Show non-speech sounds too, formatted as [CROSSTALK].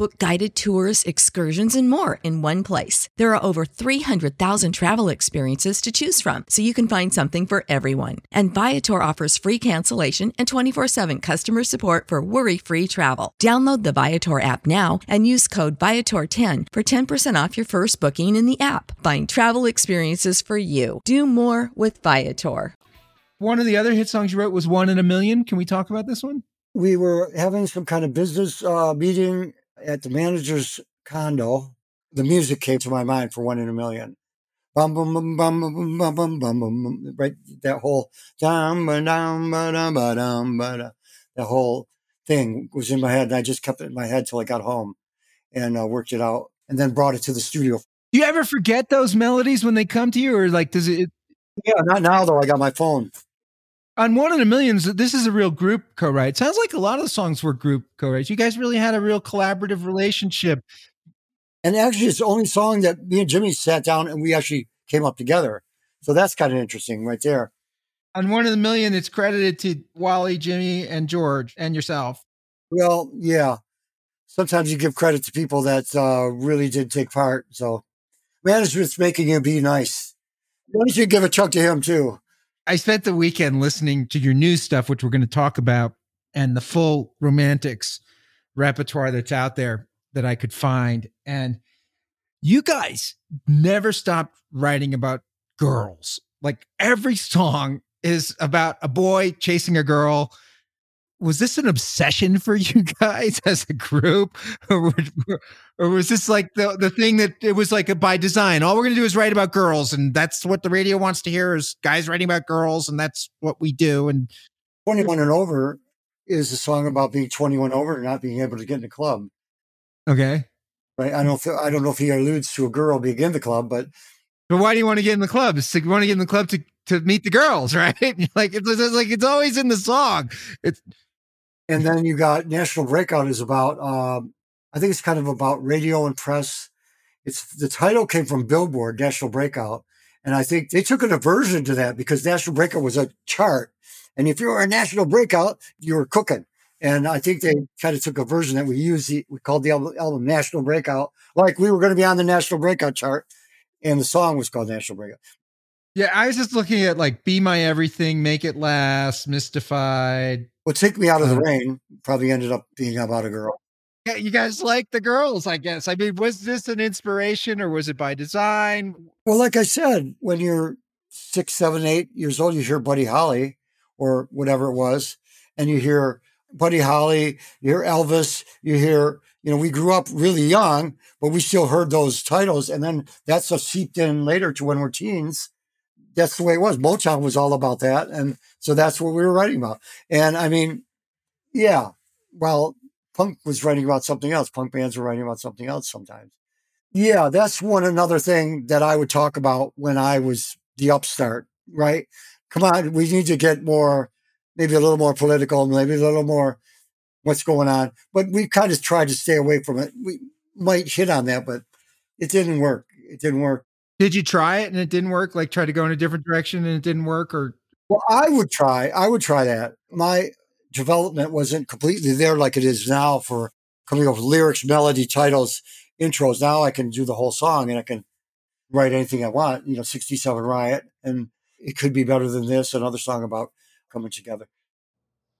Book guided tours, excursions, and more in one place. There are over 300,000 travel experiences to choose from, so you can find something for everyone. And Viator offers free cancellation and 24 7 customer support for worry free travel. Download the Viator app now and use code Viator10 for 10% off your first booking in the app. Find travel experiences for you. Do more with Viator. One of the other hit songs you wrote was One in a Million. Can we talk about this one? We were having some kind of business uh, meeting at the manager's condo. The music came to my mind for One in a Million. Bum bum bum bum bum bum bum bum bum. Right, that whole dum ba dum ba dum ba dum ba da. The whole thing was in my head, and I just kept it in my head till I got home and uh, worked it out, and then brought it to the studio. Do you ever forget those melodies when they come to you, or like does it? Yeah, not now though. I got my phone. On One in a Millions, this is a real group co-write. Sounds like a lot of the songs were group co-writes. You guys really had a real collaborative relationship. And actually, it's the only song that me and Jimmy sat down and we actually came up together. So that's kind of interesting right there. On One in a Million, it's credited to Wally, Jimmy, and George, and yourself. Well, yeah. Sometimes you give credit to people that uh, really did take part. So management's making you be nice. Why don't you give a chunk to him too? I spent the weekend listening to your new stuff, which we're going to talk about, and the full romantics repertoire that's out there that I could find. And you guys never stopped writing about girls. Like every song is about a boy chasing a girl. Was this an obsession for you [LAUGHS] guys as a group? Or, or was this like the, the thing that it was like a, by design? All we're going to do is write about girls, and that's what the radio wants to hear is guys writing about girls, and that's what we do. And 21 and Over is a song about being 21 over and not being able to get in the club. okay. Right? I don't I don't know if he alludes to a girl being in the club, but But why do you want to get in the club? It's like you want to get in the club to to meet the girls, [LAUGHS] right? like it's, it's like it's always in the song. It's and then you got National Breakout is about um, I think it's kind of about radio and press. It's the title came from Billboard National Breakout, and I think they took an aversion to that because National Breakout was a chart, and if you were a National Breakout, you were cooking. And I think they kind of took a version that we used. We called the album National Breakout, like we were going to be on the National Breakout chart, and the song was called National Breakout. yeah. I was just looking at like "Be My Everything," "Make It Last," "Mystified." Well, Take Me Out of the Uh, Rain probably ended up being about a girl. Yeah, you guys like the girls, I guess. I mean, was this an inspiration or was it by design? Well, like I said, when you're six, seven, eight years old, you hear Buddy Holly or whatever it was, and you hear Buddy Holly, you hear Elvis, you hear, you know, we grew up really young, but we still heard those titles. And then that's stuff seeped in later to when we're teens. That's the way it was. Motown was all about that. And so that's what we were writing about. And I mean, yeah, well, punk was writing about something else. Punk bands were writing about something else sometimes. Yeah, that's one another thing that I would talk about when I was the upstart, right? Come on, we need to get more, maybe a little more political, maybe a little more what's going on. But we kind of tried to stay away from it. We might hit on that, but it didn't work. It didn't work. Did you try it and it didn't work? Like try to go in a different direction and it didn't work? Or Well, I would try. I would try that. My development wasn't completely there like it is now for coming up with lyrics, melody, titles, intros. Now I can do the whole song and I can write anything I want. You know, 67 Riot and it could be better than this. Another song about coming together.